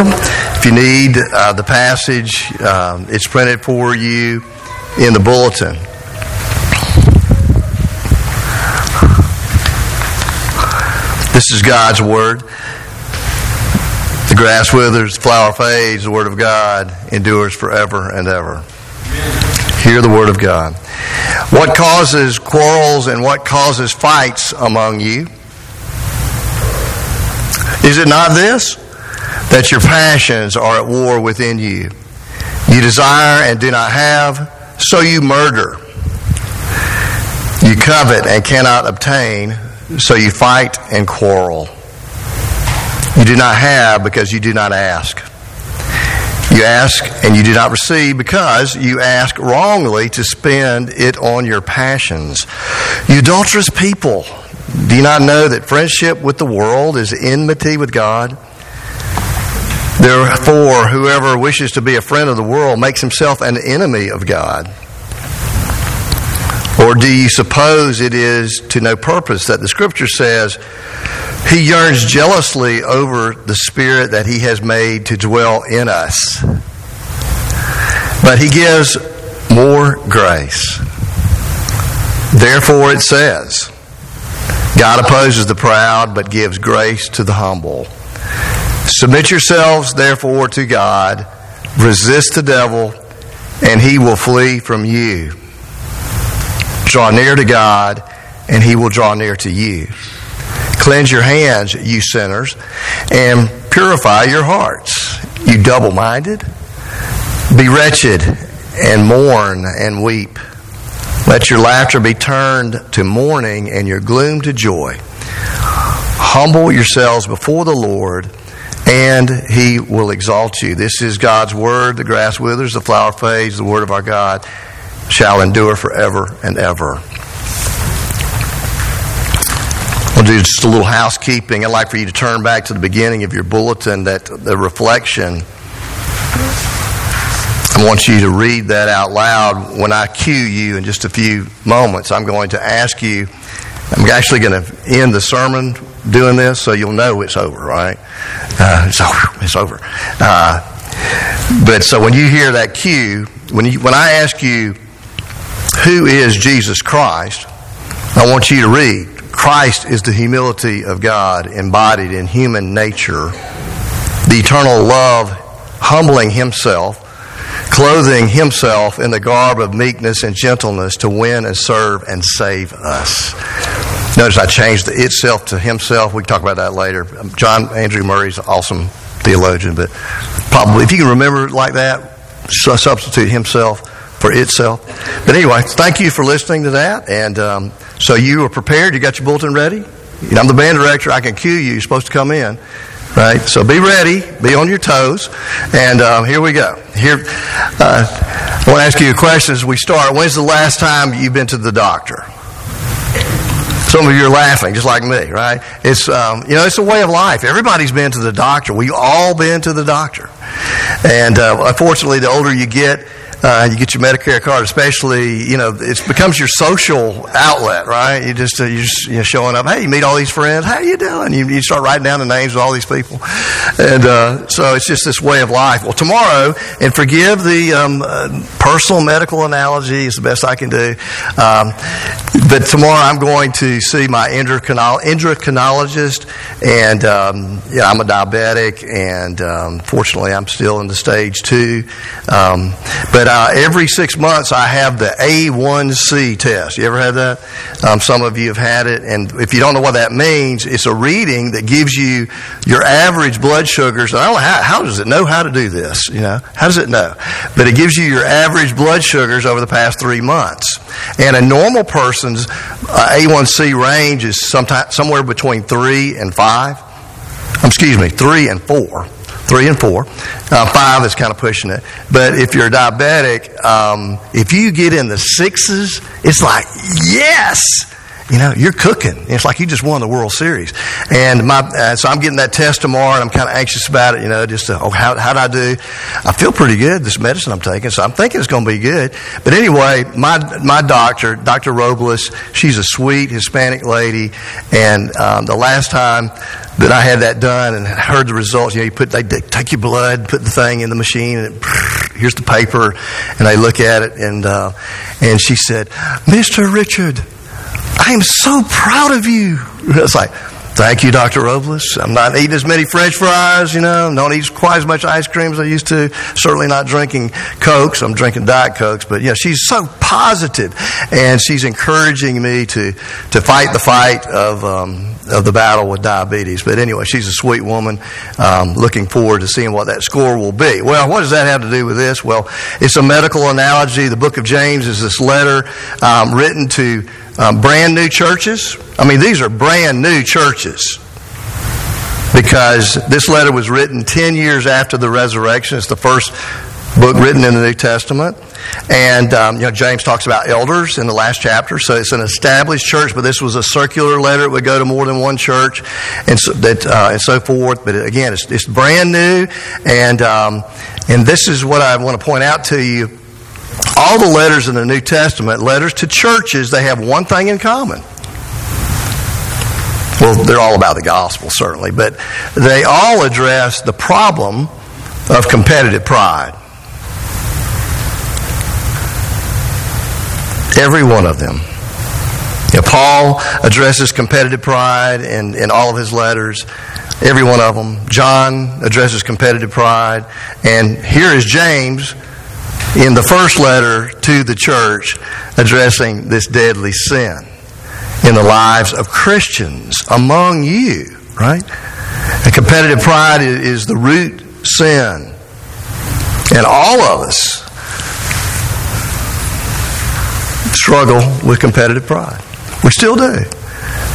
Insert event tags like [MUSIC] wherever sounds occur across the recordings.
If you need uh, the passage, um, it's printed for you in the bulletin. This is God's Word. The grass withers, the flower fades, the Word of God endures forever and ever. Hear the Word of God. What causes quarrels and what causes fights among you? Is it not this? That your passions are at war within you. You desire and do not have, so you murder. You covet and cannot obtain, so you fight and quarrel. You do not have because you do not ask. You ask and you do not receive because you ask wrongly to spend it on your passions. You adulterous people, do you not know that friendship with the world is enmity with God? Therefore, whoever wishes to be a friend of the world makes himself an enemy of God. Or do you suppose it is to no purpose that the scripture says, He yearns jealously over the Spirit that He has made to dwell in us? But He gives more grace. Therefore, it says, God opposes the proud, but gives grace to the humble. Submit yourselves, therefore, to God. Resist the devil, and he will flee from you. Draw near to God, and he will draw near to you. Cleanse your hands, you sinners, and purify your hearts, you double minded. Be wretched, and mourn and weep. Let your laughter be turned to mourning, and your gloom to joy. Humble yourselves before the Lord and he will exalt you. This is God's word. The grass withers, the flower fades, the word of our God shall endure forever and ever. I'll do just a little housekeeping. I'd like for you to turn back to the beginning of your bulletin, that the reflection. I want you to read that out loud. When I cue you in just a few moments, I'm going to ask you, I'm actually going to end the sermon doing this so you'll know it's over, right? Uh, it's over. It's over. Uh, but so when you hear that cue, when, you, when I ask you, who is Jesus Christ, I want you to read. Christ is the humility of God embodied in human nature, the eternal love humbling himself, clothing himself in the garb of meekness and gentleness to win and serve and save us. Notice I changed the itself to himself. We can talk about that later. John Andrew Murray's an awesome theologian, but probably if you can remember like that, substitute himself for itself. But anyway, thank you for listening to that. And um, so you are prepared. You got your bulletin ready. Know, I'm the band director. I can cue you. You're supposed to come in. Right, so be ready, be on your toes, and um, here we go. Here, uh, I want to ask you a question as we start. When's the last time you've been to the doctor? Some of you are laughing, just like me, right? It's um, you know it's a way of life. Everybody's been to the doctor. We've all been to the doctor, and uh, unfortunately, the older you get, uh, you get your Medicare card, especially, you know, it becomes your social outlet, right? You just, uh, you're just you know, showing up. Hey, you meet all these friends. How you doing? You, you start writing down the names of all these people. And uh, so it's just this way of life. Well, tomorrow, and forgive the um, uh, personal medical analogy, is the best I can do. Um, but tomorrow I'm going to see my endocrino- endocrinologist, and um, yeah, I'm a diabetic, and um, fortunately I'm still in the stage two. Um, but uh, every six months I have the A1C test. You ever had that? Um, some of you have had it, and if you don't know what that means, it's a reading that gives you your average blood sugars. And I don't know how, how does it know how to do this? You know, how does it know? But it gives you your average blood sugars over the past three months. And a normal person's uh, A1C range is sometime, somewhere between three and five. Um, excuse me, three and four three and four. Uh, five is kind of pushing it. But if you're diabetic, um, if you get in the sixes, it's like, yes! You know, you're cooking. It's like you just won the World Series. And my, uh, so I'm getting that test tomorrow and I'm kind of anxious about it, you know, just to, oh, how, how'd I do? I feel pretty good, this medicine I'm taking, so I'm thinking it's going to be good. But anyway, my, my doctor, Dr. Robles, she's a sweet Hispanic lady. And um, the last time that I had that done and heard the results, you know, you put, they take your blood, put the thing in the machine and it, [LAUGHS] here's the paper. And they look at it and, uh, and she said, Mr. Richard, I am so proud of you. It's like, thank you, Dr. Robles. I'm not eating as many French fries, you know, don't eat quite as much ice cream as I used to. Certainly not drinking Cokes. I'm drinking Diet Cokes. But, yeah, she's so positive, and she's encouraging me to, to fight the fight of, um, of the battle with diabetes. But anyway, she's a sweet woman. Um, looking forward to seeing what that score will be. Well, what does that have to do with this? Well, it's a medical analogy. The book of James is this letter um, written to um, brand new churches. I mean, these are brand new churches because this letter was written 10 years after the resurrection. It's the first book written in the New Testament. And, um, you know, James talks about elders in the last chapter. So it's an established church, but this was a circular letter. It would go to more than one church and so, that, uh, and so forth. But again, it's, it's brand new. And, um, and this is what I want to point out to you all the letters in the New Testament, letters to churches, they have one thing in common. Well, they're all about the gospel, certainly, but they all address the problem of competitive pride. Every one of them. You know, Paul addresses competitive pride in, in all of his letters, every one of them. John addresses competitive pride. And here is James in the first letter to the church addressing this deadly sin in the lives of Christians among you, right? And competitive pride is the root sin. And all of us struggle with competitive pride. We still do,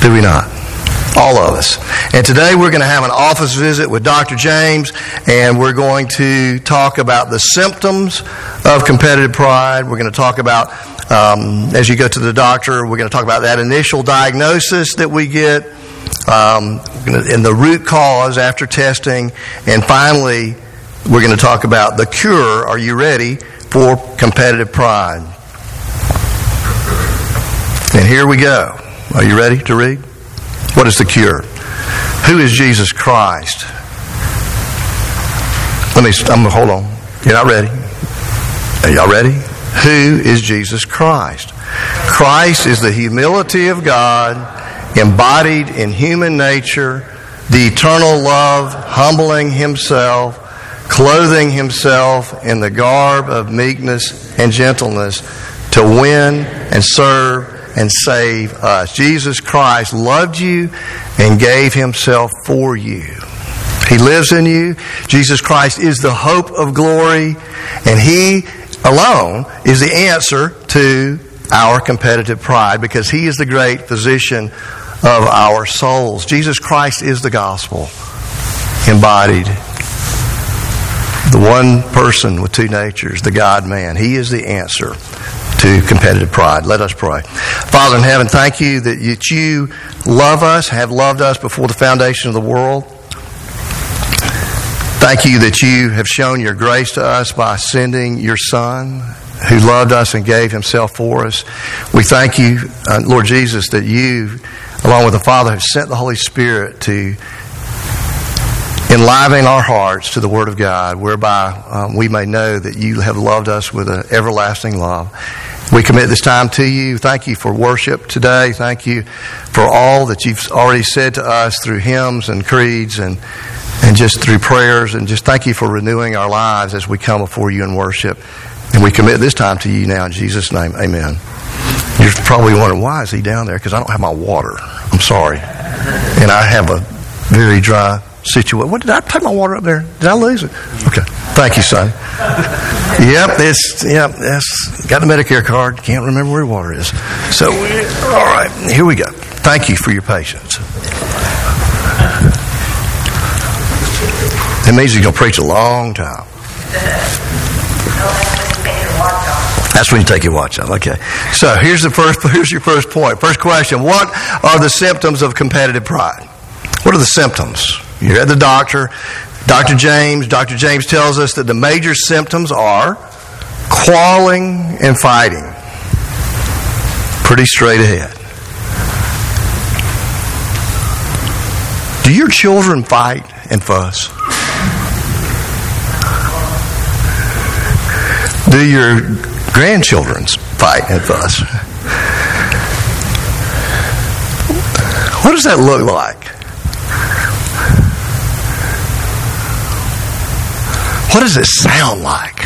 do we not? All of us. And today we're going to have an office visit with Dr. James, and we're going to talk about the symptoms of competitive pride. We're going to talk about, um, as you go to the doctor, we're going to talk about that initial diagnosis that we get, um, and the root cause after testing, and finally, we're going to talk about the cure. Are you ready for competitive pride? And here we go. Are you ready to read? What is the cure? Who is Jesus Christ? Let me, I'm going to hold on. You're not ready. Are y'all ready? Who is Jesus Christ? Christ is the humility of God embodied in human nature, the eternal love, humbling himself, clothing himself in the garb of meekness and gentleness to win and serve and save us. Jesus Christ loved you and gave himself for you. He lives in you. Jesus Christ is the hope of glory, and He alone is the answer to our competitive pride because He is the great physician of our souls. Jesus Christ is the gospel embodied. The one person with two natures, the God man. He is the answer to competitive pride. Let us pray. Father in heaven, thank you that you love us, have loved us before the foundation of the world. Thank you that you have shown your grace to us by sending your Son who loved us and gave himself for us. We thank you, uh, Lord Jesus, that you, along with the Father, have sent the Holy Spirit to enliven our hearts to the Word of God, whereby um, we may know that you have loved us with an everlasting love. We commit this time to you. Thank you for worship today. Thank you for all that you've already said to us through hymns and creeds and, and just through prayers. And just thank you for renewing our lives as we come before you in worship. And we commit this time to you now in Jesus' name. Amen. You're probably wondering, why is he down there? Because I don't have my water. I'm sorry. And I have a very dry situation. What did I put my water up there? Did I lose it? Okay. Thank you, son. Yep, it's yep, it's got the Medicare card. Can't remember where water is. So, all right, here we go. Thank you for your patience. It means he's to preach a long time. That's when you take your watch off. Okay. So here's the first. Here's your first point. First question: What are the symptoms of competitive pride? What are the symptoms? You're at the doctor. Dr. James. Dr. James tells us that the major symptoms are quarreling and fighting. Pretty straight ahead. Do your children fight and fuss? Do your grandchildren's fight and fuss? What does that look like? What does it sound like?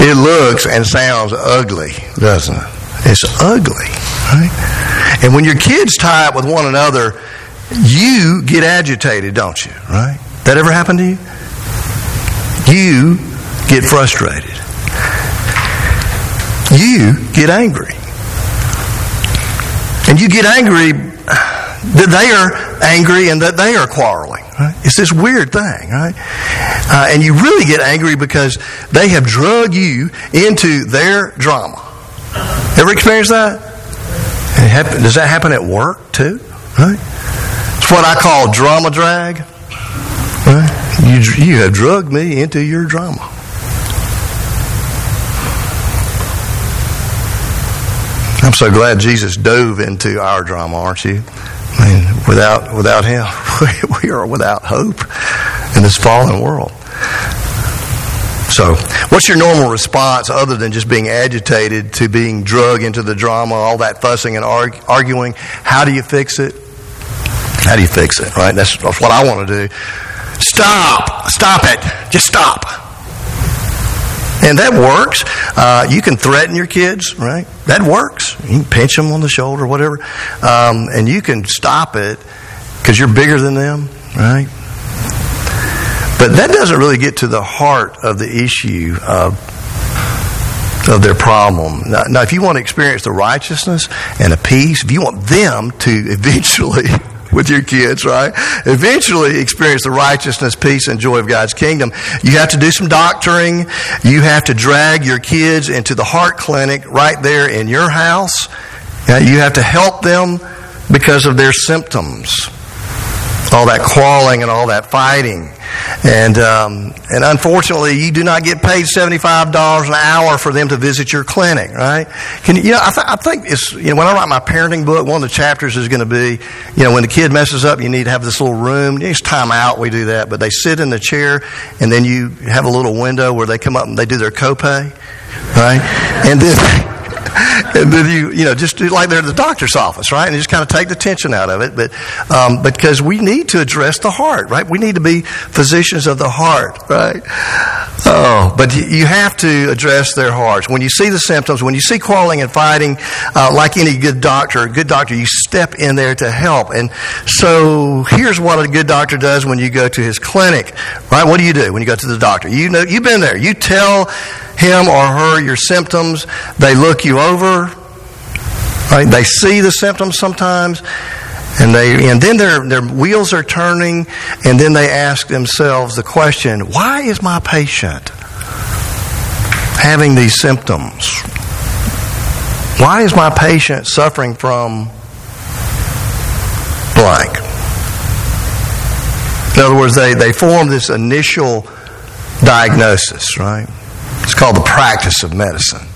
It looks and sounds ugly, doesn't it? It's ugly, right? And when your kids tie up with one another, you get agitated, don't you? Right? That ever happen to you? You get frustrated. You get angry. And you get angry that they are angry and that they are quarreling. Right? It's this weird thing, right? Uh, and you really get angry because they have drug you into their drama. Ever experienced that? Happen, does that happen at work too? Right? It's what I call drama drag. Right? You, you have drugged me into your drama. I'm so glad Jesus dove into our drama, aren't you? I mean, without without Him, [LAUGHS] we are without hope in this fallen world. So, what's your normal response other than just being agitated to being drugged into the drama, all that fussing and arguing? How do you fix it? How do you fix it, right? That's, that's what I want to do. Stop! Stop it! Just stop! And that works. Uh, you can threaten your kids, right? That works. You can pinch them on the shoulder, whatever. Um, and you can stop it because you're bigger than them, right? But that doesn't really get to the heart of the issue of, of their problem. Now, now, if you want to experience the righteousness and the peace, if you want them to [LAUGHS] eventually, with your kids, right, eventually experience the righteousness, peace, and joy of God's kingdom, you have to do some doctoring. You have to drag your kids into the heart clinic right there in your house. You have to help them because of their symptoms all that quarreling and all that fighting. And, um, and unfortunately, you do not get paid $75 an hour for them to visit your clinic, right? Can you, know, I, th- I think it's, you know, when I write my parenting book, one of the chapters is going to be, you know, when the kid messes up, you need to have this little room. It's time out, we do that, but they sit in the chair and then you have a little window where they come up and they do their copay, right? And then, [LAUGHS] and then you, you know, just do like they're at the doctor's office, right? And just kind of take the tension out of it. But um, because we need to address the heart, right? We need to be physicians of the heart, right? Oh, but you have to address their hearts. When you see the symptoms, when you see quarreling and fighting, uh, like any good doctor, a good doctor, you step in there to help. And so here's what a good doctor does when you go to his clinic, right? What do you do when you go to the doctor? You know, you've been there. You tell him or her your symptoms. They look you over. Right? They see the symptoms sometimes, and they and then their their wheels are turning, and then they ask themselves the question: Why is my patient having these symptoms? Why is my patient suffering from blank? In other words, they, they form this initial diagnosis, right? It's called the practice of medicine.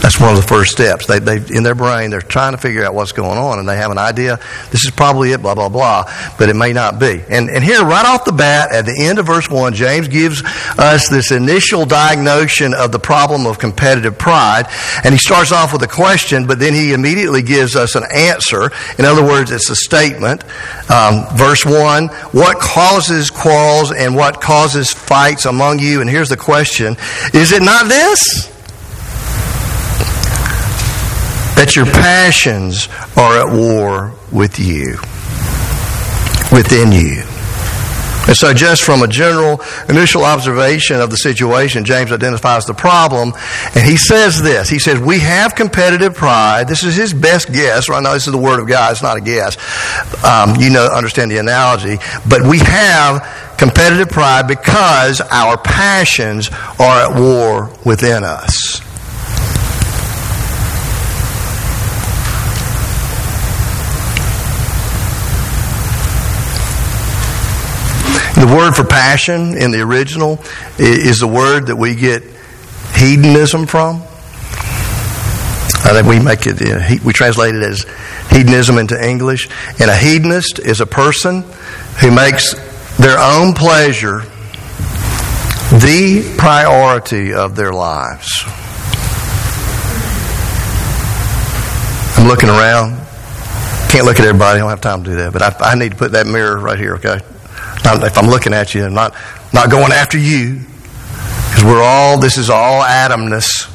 That's one of the first steps. They, they, in their brain, they're trying to figure out what's going on, and they have an idea. This is probably it, blah blah blah, but it may not be. And and here, right off the bat, at the end of verse one, James gives us this initial diagnosis of the problem of competitive pride, and he starts off with a question, but then he immediately gives us an answer. In other words, it's a statement. Um, verse one: What causes quarrels and what causes fights among you? And here's the question: Is it not this? That your passions are at war with you, within you. And so, just from a general initial observation of the situation, James identifies the problem, and he says this. He says, We have competitive pride. This is his best guess. Right now, this is the Word of God. It's not a guess. Um, you know, understand the analogy. But we have competitive pride because our passions are at war within us. The word for passion in the original is the word that we get hedonism from. I think we make it, we translate it as hedonism into English. And a hedonist is a person who makes their own pleasure the priority of their lives. I'm looking around. Can't look at everybody. I don't have time to do that. But I, I need to put that mirror right here, okay? If I'm looking at you, I'm not, not going after you. Because we're all, this is all Adamness.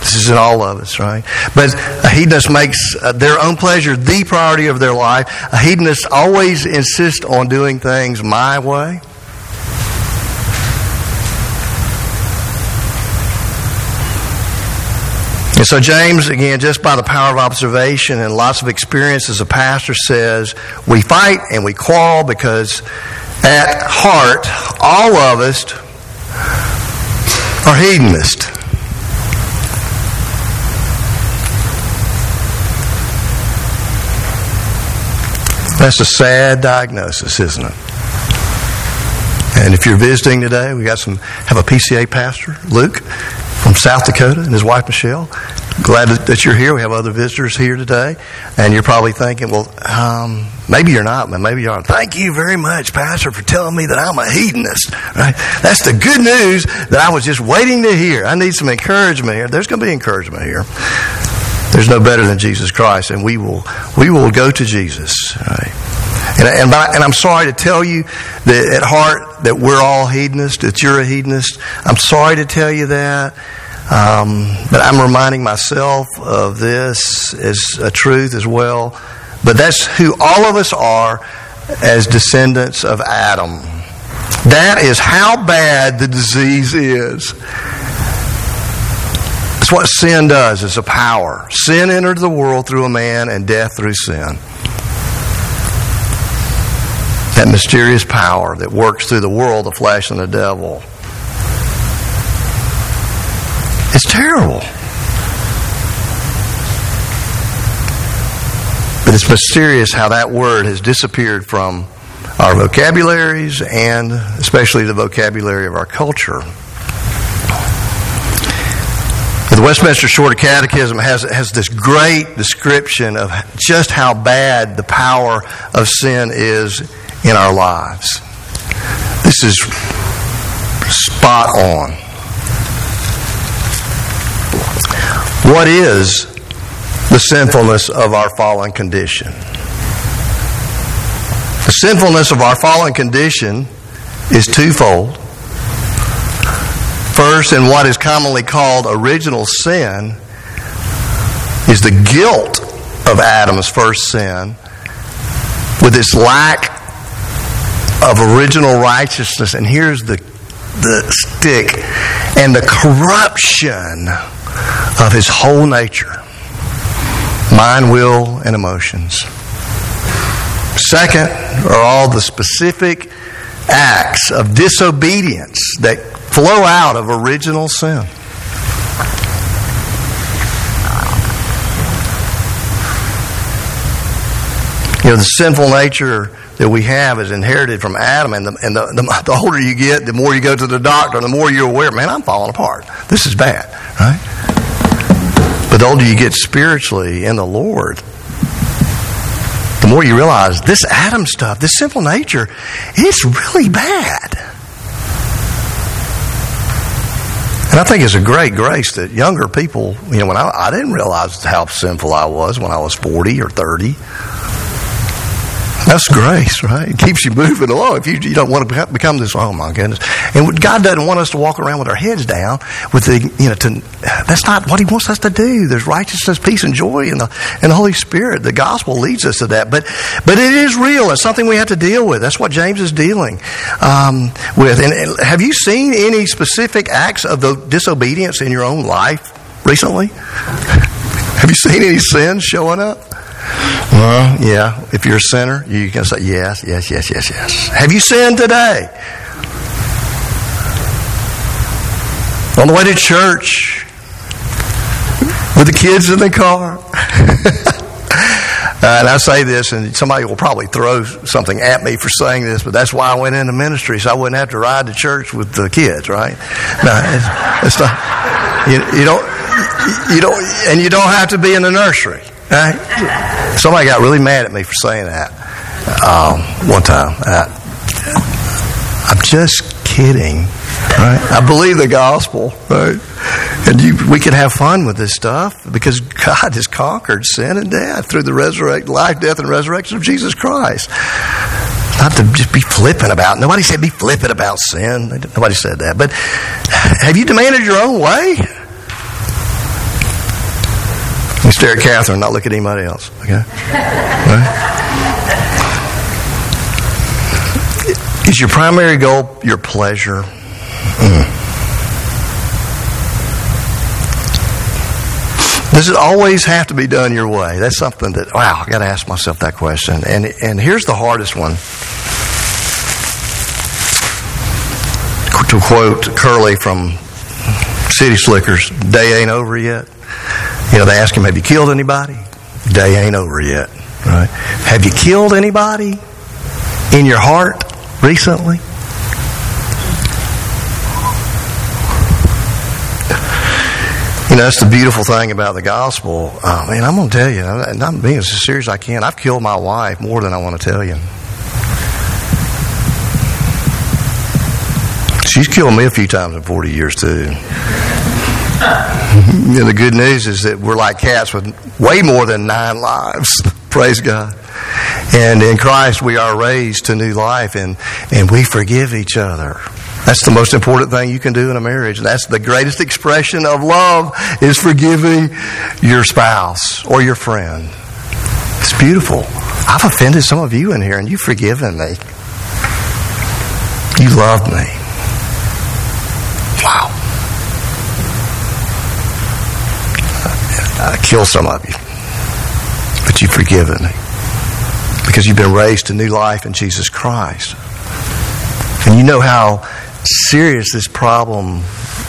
This is in all of us, right? But a hedonist makes uh, their own pleasure the priority of their life. A hedonist always insists on doing things my way. And so, James, again, just by the power of observation and lots of experience as a pastor, says we fight and we quarrel because at heart, all of us are hedonists. That's a sad diagnosis, isn't it? And if you're visiting today, we got some have a PCA pastor, Luke, from South Dakota, and his wife Michelle. Glad that you're here. We have other visitors here today, and you're probably thinking, well, um, maybe you're not, but maybe you are. Thank you very much, Pastor, for telling me that I'm a hedonist. Right? That's the good news that I was just waiting to hear. I need some encouragement here. There's going to be encouragement here. There's no better than Jesus Christ, and we will we will go to Jesus. Right? And, and, by, and, I'm sorry to tell you that at heart that we're all hedonists, that you're a hedonist. I'm sorry to tell you that. Um, but I'm reminding myself of this as a truth as well. But that's who all of us are as descendants of Adam. That is how bad the disease is. It's what sin does. It's a power. Sin entered the world through a man and death through sin. That mysterious power that works through the world, the flesh, and the devil. It's terrible. But it's mysterious how that word has disappeared from our vocabularies and especially the vocabulary of our culture. The Westminster Shorter Catechism has, has this great description of just how bad the power of sin is in our lives. This is spot on. What is the sinfulness of our fallen condition? The sinfulness of our fallen condition is twofold. First, in what is commonly called original sin, is the guilt of Adam's first sin with its lack of original righteousness. And here's the, the stick and the corruption of his whole nature mind, will, and emotions. Second are all the specific acts of disobedience that flow out of original sin. You know, the sinful nature that we have is inherited from Adam, and, the, and the, the, the older you get, the more you go to the doctor, the more you're aware, man, I'm falling apart. This is bad, right? But the older you get spiritually in the Lord, the more you realize this Adam stuff, this simple nature, it's really bad. And I think it's a great grace that younger people, you know, when I, I didn't realize how sinful I was when I was 40 or 30. That's grace, right? It keeps you moving along. If you, you don't want to become this, oh my goodness. And God doesn't want us to walk around with our heads down with the, you know, to, that's not what He wants us to do. There's righteousness, peace, and joy in the, in the Holy Spirit. The gospel leads us to that. But, but it is real. It's something we have to deal with. That's what James is dealing um, with. And, and have you seen any specific acts of the disobedience in your own life recently? Have you seen any sins showing up? Yeah. If you're a sinner, you can say yes, yes, yes, yes, yes. Have you sinned today? On the way to church, with the kids in the car. Uh, [LAUGHS] and I say this, and somebody will probably throw something at me for saying this, but that's why I went into ministry, so I wouldn't have to ride to church with the kids, right? No, it's, it's not. You, you don't. You don't, and you don't have to be in the nursery. Right? Somebody got really mad at me for saying that um, one time. Uh, I'm just kidding. Right? I believe the gospel, right? And you, we can have fun with this stuff because God has conquered sin and death through the resurrect, life, death, and resurrection of Jesus Christ. Not to just be flippant about. Nobody said be flippant about sin. Nobody said that. But have you demanded your own way? You stare at Catherine, not look at anybody else. Okay? Right? Is your primary goal your pleasure? Mm. Does it always have to be done your way? That's something that wow, I got to ask myself that question. And and here's the hardest one. To quote Curly from City Slickers, "Day ain't over yet." You know, they ask him, "Have you killed anybody?" Day ain't over yet, right? Have you killed anybody in your heart recently? You know, that's the beautiful thing about the gospel. Uh, man, I'm going to tell you, and I'm being as serious as I can. I've killed my wife more than I want to tell you. She's killed me a few times in 40 years, too. [LAUGHS] and the good news is that we're like cats with way more than nine lives. [LAUGHS] Praise God. And in Christ, we are raised to new life, and, and we forgive each other. That's the most important thing you can do in a marriage. That's the greatest expression of love is forgiving your spouse or your friend. It's beautiful. I've offended some of you in here and you've forgiven me. You love me. I some of you. But you've forgiven me. Because you've been raised to new life in Jesus Christ. And you know how serious this problem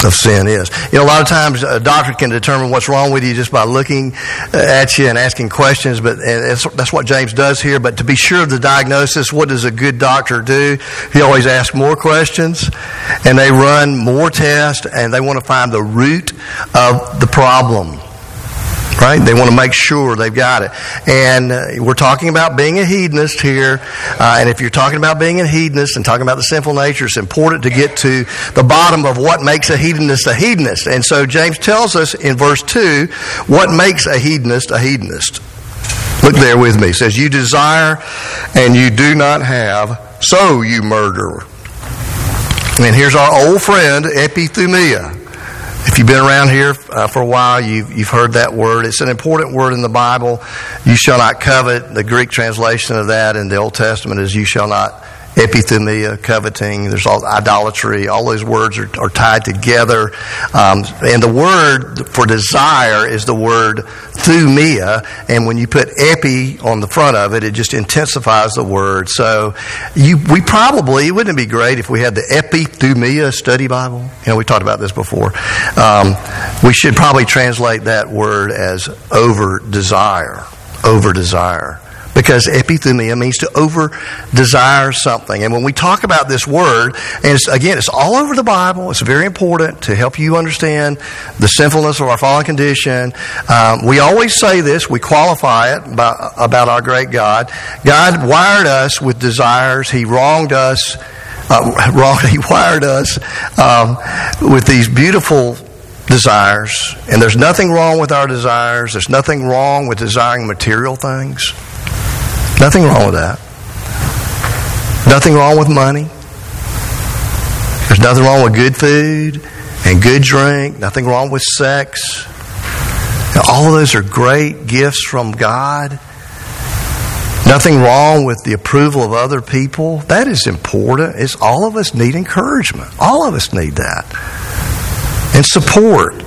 of sin is. You know, a lot of times a doctor can determine what's wrong with you just by looking uh, at you and asking questions, but that's what James does here. But to be sure of the diagnosis, what does a good doctor do? He always asks more questions and they run more tests and they want to find the root of the problem right? They want to make sure they've got it. And uh, we're talking about being a hedonist here. Uh, and if you're talking about being a hedonist and talking about the sinful nature, it's important to get to the bottom of what makes a hedonist a hedonist. And so James tells us in verse 2 what makes a hedonist a hedonist. Look there with me. It says, You desire and you do not have, so you murder. And here's our old friend, epithumia. If you've been around here uh, for a while, you've, you've heard that word. It's an important word in the Bible. You shall not covet. The Greek translation of that in the Old Testament is you shall not epithumia, coveting, there's all idolatry, all those words are, are tied together. Um, and the word for desire is the word thumia, and when you put epi on the front of it, it just intensifies the word. So you, we probably, wouldn't it be great if we had the epithumia study Bible? You know, we talked about this before. Um, we should probably translate that word as over desire. Over desire because epithumia means to over desire something. And when we talk about this word, and it's, again, it's all over the Bible, it's very important to help you understand the sinfulness of our fallen condition. Um, we always say this, we qualify it by, about our great God. God wired us with desires, He wronged us. Uh, [LAUGHS] wrong, he wired us um, with these beautiful desires, and there's nothing wrong with our desires. There's nothing wrong with desiring material things. Nothing wrong with that. Nothing wrong with money. There's nothing wrong with good food and good drink. Nothing wrong with sex. All of those are great gifts from God. Nothing wrong with the approval of other people. That is important. It's all of us need encouragement. All of us need that. And support.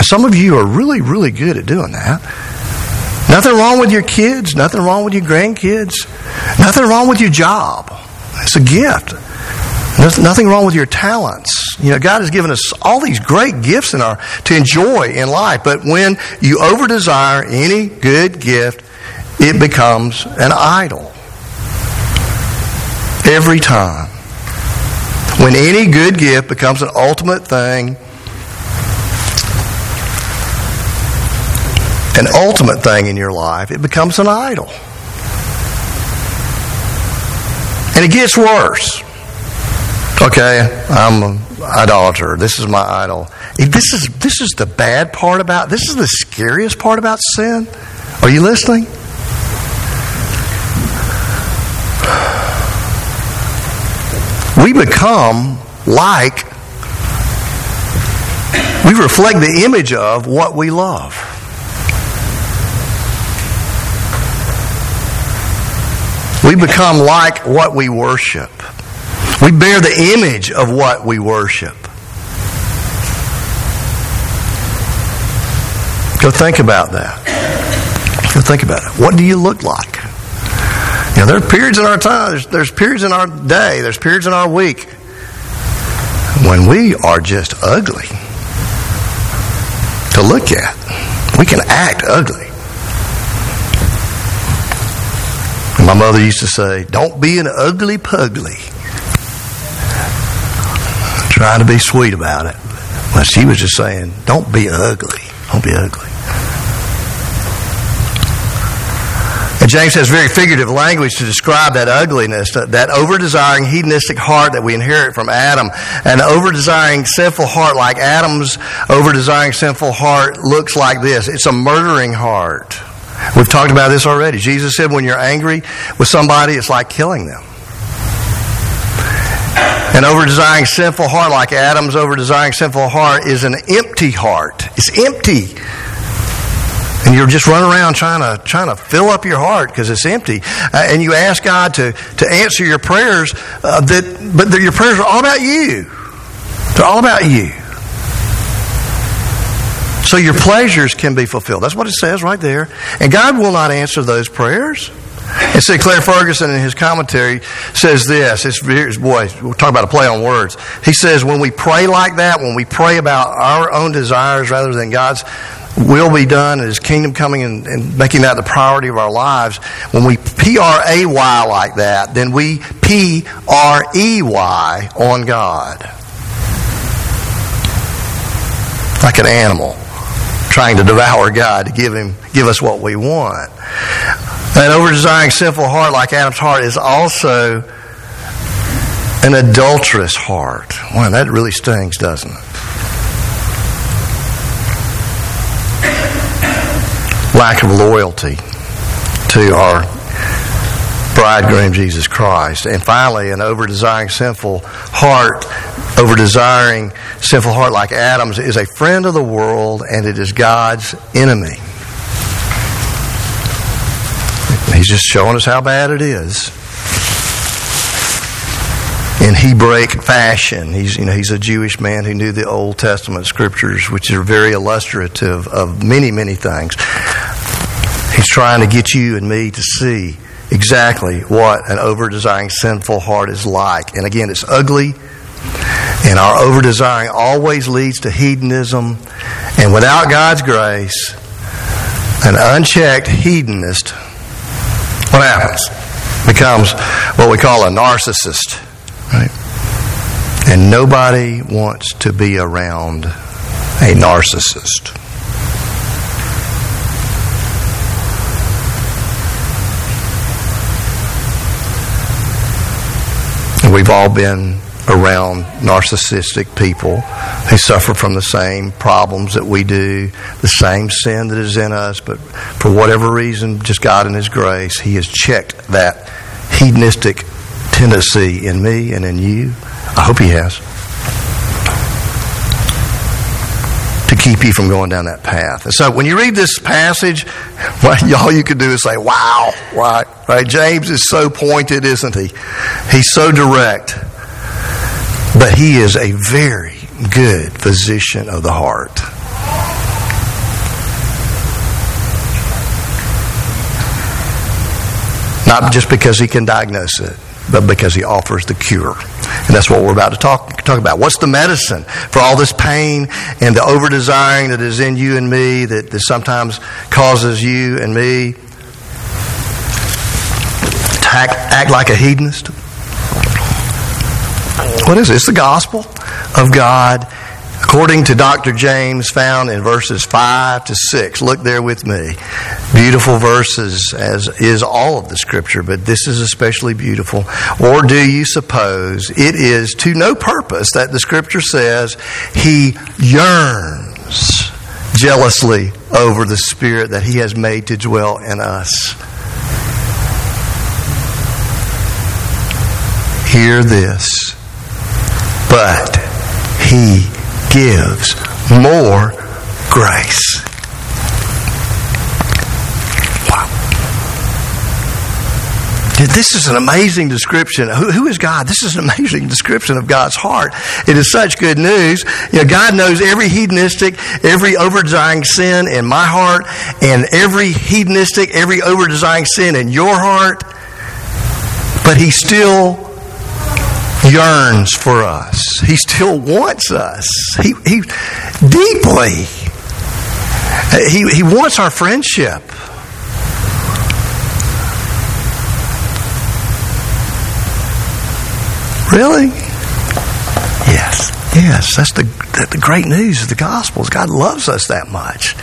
Some of you are really, really good at doing that. Nothing wrong with your kids, nothing wrong with your grandkids, nothing wrong with your job. It's a gift. There's nothing wrong with your talents. You know, God has given us all these great gifts in our to enjoy in life, but when you over desire any good gift, it becomes an idol. Every time. When any good gift becomes an ultimate thing, an ultimate thing in your life, it becomes an idol. And it gets worse. Okay, I'm an idolater. This is my idol. This is this is the bad part about this is the scariest part about sin. Are you listening? We become like we reflect the image of what we love. We become like what we worship. We bear the image of what we worship. Go think about that. Go think about it. What do you look like? You know, there are periods in our time, there's, there's periods in our day, there's periods in our week when we are just ugly to look at. We can act ugly. My mother used to say, Don't be an ugly pugly. Trying to be sweet about it. Well, she was just saying, Don't be ugly. Don't be ugly. And James has very figurative language to describe that ugliness, that over desiring hedonistic heart that we inherit from Adam. An over desiring sinful heart, like Adam's over desiring sinful heart, looks like this it's a murdering heart. We've talked about this already. Jesus said when you're angry with somebody, it's like killing them. An over desiring sinful heart, like Adam's over desiring sinful heart, is an empty heart. It's empty. And you're just running around trying to trying to fill up your heart because it's empty. Uh, and you ask God to, to answer your prayers, uh, that, but your prayers are all about you. They're all about you. So your pleasures can be fulfilled. That's what it says right there. And God will not answer those prayers. And Sinclair Ferguson in his commentary says this. It's, boy, we're talking about a play on words. He says when we pray like that, when we pray about our own desires rather than God's will be done and His kingdom coming and, and making that the priority of our lives, when we P R A Y like that, then we P R E Y on God. Like an animal trying to devour God to give him give us what we want. An over desiring sinful heart like Adam's heart is also an adulterous heart. Wow, that really stings, doesn't it? Lack of loyalty to our bridegroom Jesus Christ. And finally, an over desiring sinful heart, over desiring sinful heart like Adam's, is a friend of the world and it is God's enemy. He's just showing us how bad it is. In Hebraic fashion, he's you know he's a Jewish man who knew the Old Testament scriptures, which are very illustrative of many many things. He's trying to get you and me to see exactly what an over desiring sinful heart is like. And again, it's ugly, and our over desiring always leads to hedonism. And without God's grace, an unchecked hedonist, what happens? Becomes what we call a narcissist, right? And nobody wants to be around a narcissist. We've all been around narcissistic people who suffer from the same problems that we do, the same sin that is in us, but for whatever reason, just God in His grace, He has checked that hedonistic tendency in me and in you. I hope He has. Keep you from going down that path. And so when you read this passage, [LAUGHS] what all you could do is say, wow, right, right. James is so pointed, isn't he? He's so direct. But he is a very good physician of the heart. Not just because he can diagnose it, but because he offers the cure. And that's what we're about to talk, talk about. What's the medicine for all this pain and the over desiring that is in you and me that, that sometimes causes you and me to act, act like a hedonist? What is it? It's the gospel of God according to Dr. James, found in verses 5 to 6. Look there with me. Beautiful verses, as is all of the scripture, but this is especially beautiful. Or do you suppose it is to no purpose that the scripture says he yearns jealously over the spirit that he has made to dwell in us? Hear this. But he gives more grace. Wow. This is an amazing description. Who, who is God? This is an amazing description of God's heart. It is such good news. You know, God knows every hedonistic, every over-desiring sin in my heart, and every hedonistic, every over-desiring sin in your heart. But He still yearns for us. He still wants us. He, he deeply. He, he wants our friendship. Really? Yes. Yes. That's the, the great news of the Gospels. God loves us that much.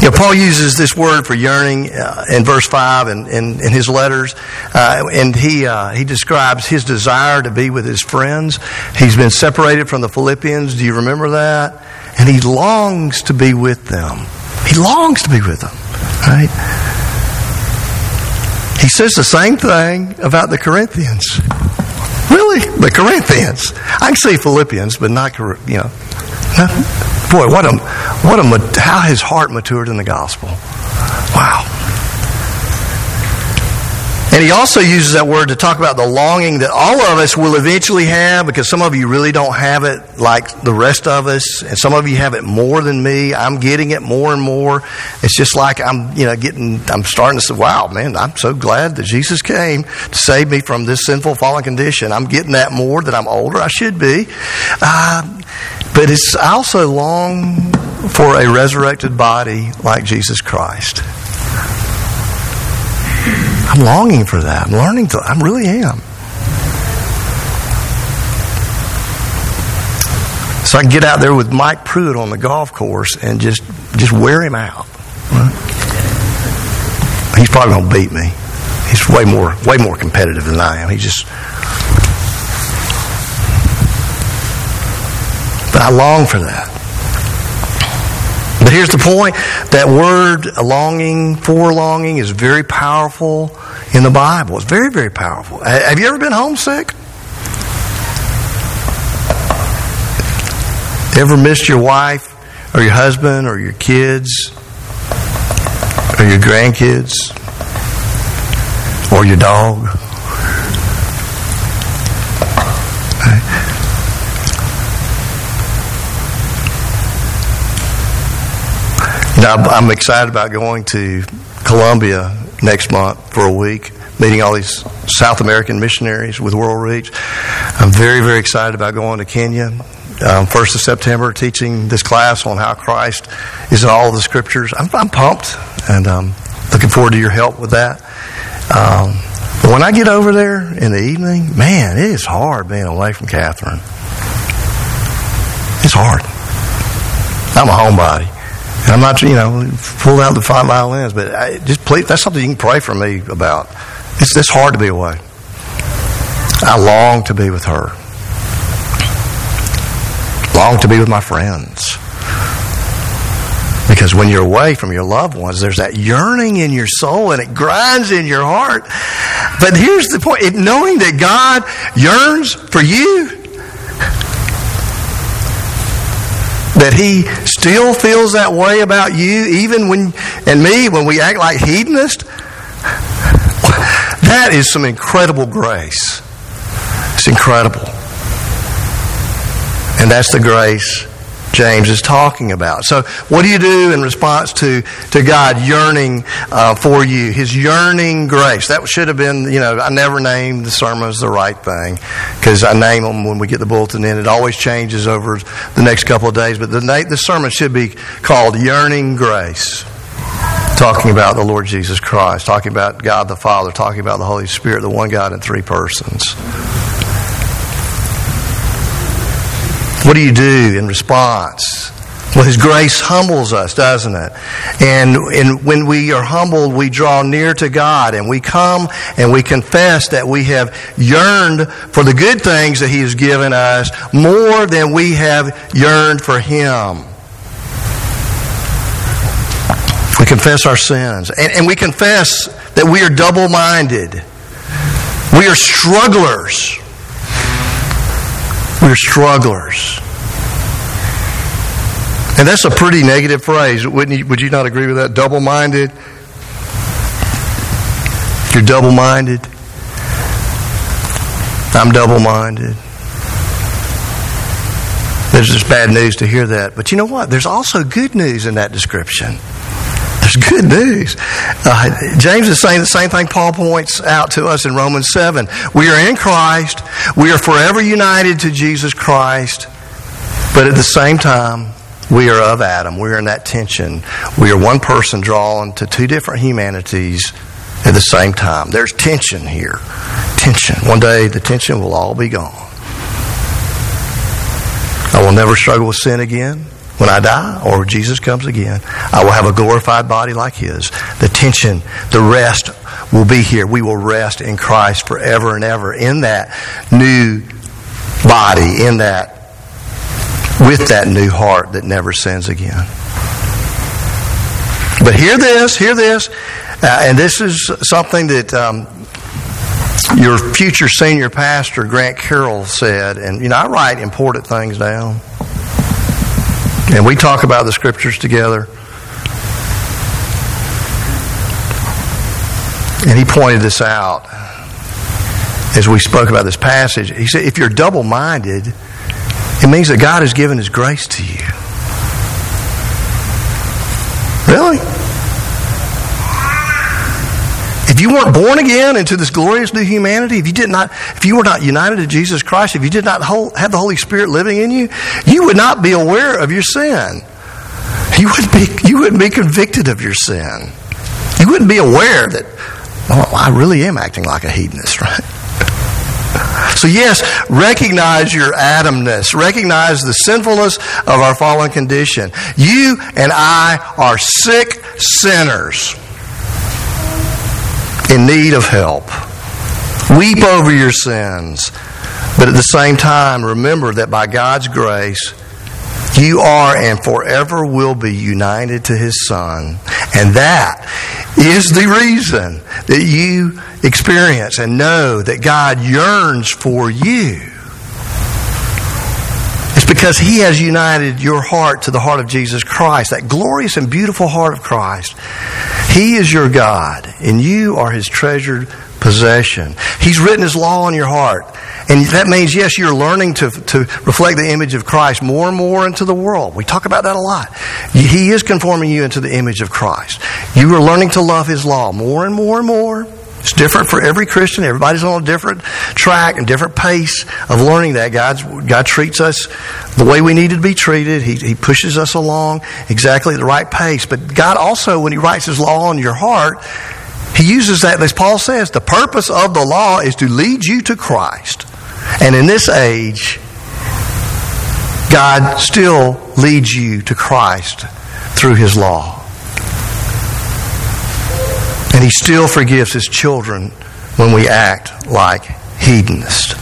You know, Paul uses this word for yearning uh, in verse 5 in, in, in his letters, uh, and he, uh, he describes his desire to be with his friends. He's been separated from the Philippians. Do you remember that? And he longs to be with them. He longs to be with them, right? He says the same thing about the Corinthians. Really? The Corinthians. I can say Philippians, but not, you know. Not, Boy, what a, what a, how his heart matured in the gospel. Wow. And he also uses that word to talk about the longing that all of us will eventually have because some of you really don't have it like the rest of us. And some of you have it more than me. I'm getting it more and more. It's just like I'm, you know, getting, I'm starting to say, wow, man, I'm so glad that Jesus came to save me from this sinful fallen condition. I'm getting that more that I'm older. I should be. Uh, but it's also long for a resurrected body like Jesus Christ. I'm longing for that. I'm learning to, I really am. So I can get out there with Mike Pruitt on the golf course and just just wear him out. He's probably going to beat me. He's way more way more competitive than I am. He just But I long for that. But here's the point that word longing, for longing, is very powerful in the Bible. It's very, very powerful. Have you ever been homesick? Ever missed your wife or your husband or your kids or your grandkids or your dog? Know, I'm excited about going to Colombia next month for a week, meeting all these South American missionaries with World Reach. I'm very, very excited about going to Kenya. Um, first of September, teaching this class on how Christ is in all the scriptures. I'm, I'm pumped and um, looking forward to your help with that. Um, but when I get over there in the evening, man, it is hard being away from Catherine. It's hard. I'm a homebody. And I'm not, you know, pull out the five violins, but I, just please, that's something you can pray for me about. It's this hard to be away. I long to be with her. Long to be with my friends. Because when you're away from your loved ones, there's that yearning in your soul and it grinds in your heart. But here's the point knowing that God yearns for you, that He still feels that way about you, even when, and me, when we act like hedonists, that is some incredible grace. It's incredible. And that's the grace James is talking about. So, what do you do in response to, to God yearning uh, for you? His yearning grace. That should have been, you know, I never named the sermons the right thing because I name them when we get the bulletin in. It always changes over the next couple of days. But the, the sermon should be called Yearning Grace. Talking about the Lord Jesus Christ, talking about God the Father, talking about the Holy Spirit, the one God in three persons. What do you do in response? Well, His grace humbles us, doesn't it? And, and when we are humbled, we draw near to God and we come and we confess that we have yearned for the good things that He has given us more than we have yearned for Him. We confess our sins. And, and we confess that we are double minded. We are strugglers. We're strugglers. And that's a pretty negative phrase, wouldn't you, would you not agree with that? Double minded. You're double minded. I'm double minded. There's just bad news to hear that. But you know what? There's also good news in that description. There's good news. Uh, James is saying the same thing Paul points out to us in Romans 7. We are in Christ. We are forever united to Jesus Christ. But at the same time, we are of Adam. We are in that tension. We are one person drawn to two different humanities at the same time. There's tension here. Tension. One day the tension will all be gone. I will never struggle with sin again when I die or Jesus comes again, I will have a glorified body like His. The tension, the rest will be here. We will rest in Christ forever and ever in that new body, in that, with that new heart that never sins again. But hear this, hear this, uh, and this is something that um, your future senior pastor, Grant Carroll, said, and you know, I write important things down. And we talk about the scriptures together. And he pointed this out as we spoke about this passage. He said, if you're double minded, it means that God has given His grace to you. Really? If you weren't born again into this glorious new humanity, if you did not, if you were not united to Jesus Christ, if you did not have the Holy Spirit living in you, you would not be aware of your sin. You would be, you wouldn't be convicted of your sin. You wouldn't be aware that, oh, I really am acting like a hedonist, [LAUGHS] right? So, yes, recognize your Adamness. Recognize the sinfulness of our fallen condition. You and I are sick sinners in need of help. Weep over your sins. But at the same time, remember that by God's grace, you are and forever will be united to His Son. And that is the reason that you experience and know that God yearns for you. It's because He has united your heart to the heart of Jesus Christ, that glorious and beautiful heart of Christ. He is your God, and you are His treasured possession. He's written His law on your heart. And that means, yes, you're learning to, to reflect the image of Christ more and more into the world. We talk about that a lot. He is conforming you into the image of Christ. You are learning to love His law more and more and more. It's different for every Christian. Everybody's on a different track and different pace of learning that. God's, God treats us the way we need to be treated. He, he pushes us along exactly at the right pace. But God also, when He writes His law on your heart, He uses that, as Paul says, the purpose of the law is to lead you to Christ. And in this age, God still leads you to Christ through His law. And he still forgives his children when we act like hedonists.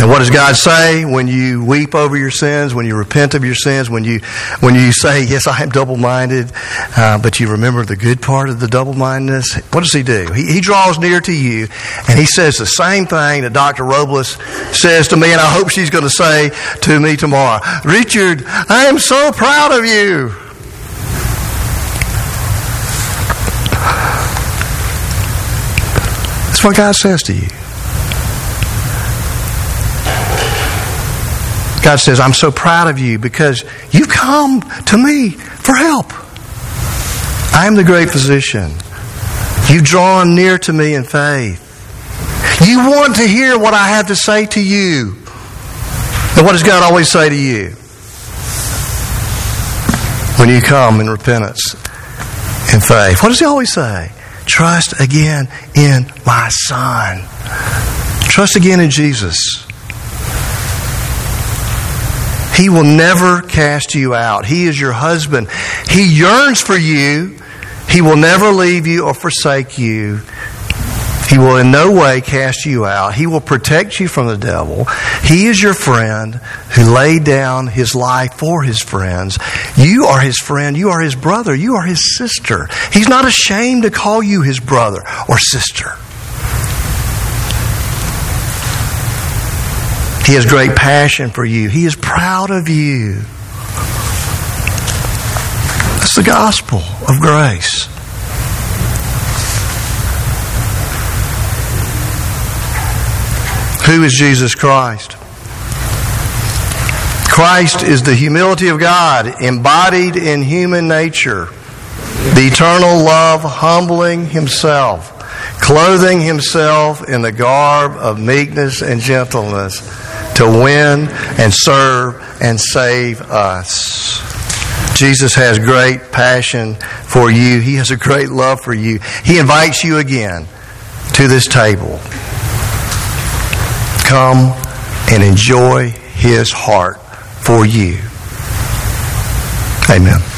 And what does God say when you weep over your sins, when you repent of your sins, when you when you say, "Yes, I am double-minded," uh, but you remember the good part of the double-mindedness? What does He do? He, he draws near to you, and He says the same thing that Dr. Robles says to me, and I hope she's going to say to me tomorrow. Richard, I am so proud of you. That's what God says to you. God says, I'm so proud of you because you've come to me for help. I am the great physician. You've drawn near to me in faith. You want to hear what I have to say to you. And what does God always say to you? When you come in repentance and faith. What does He always say? Trust again in my Son. Trust again in Jesus. He will never cast you out. He is your husband. He yearns for you. He will never leave you or forsake you. He will in no way cast you out. He will protect you from the devil. He is your friend who laid down his life for his friends. You are his friend. You are his brother. You are his sister. He's not ashamed to call you his brother or sister. He has great passion for you. He is proud of you. That's the gospel of grace. Who is Jesus Christ? Christ is the humility of God embodied in human nature, the eternal love humbling himself, clothing himself in the garb of meekness and gentleness to win and serve and save us. Jesus has great passion for you. He has a great love for you. He invites you again to this table. Come and enjoy His heart for you. Amen.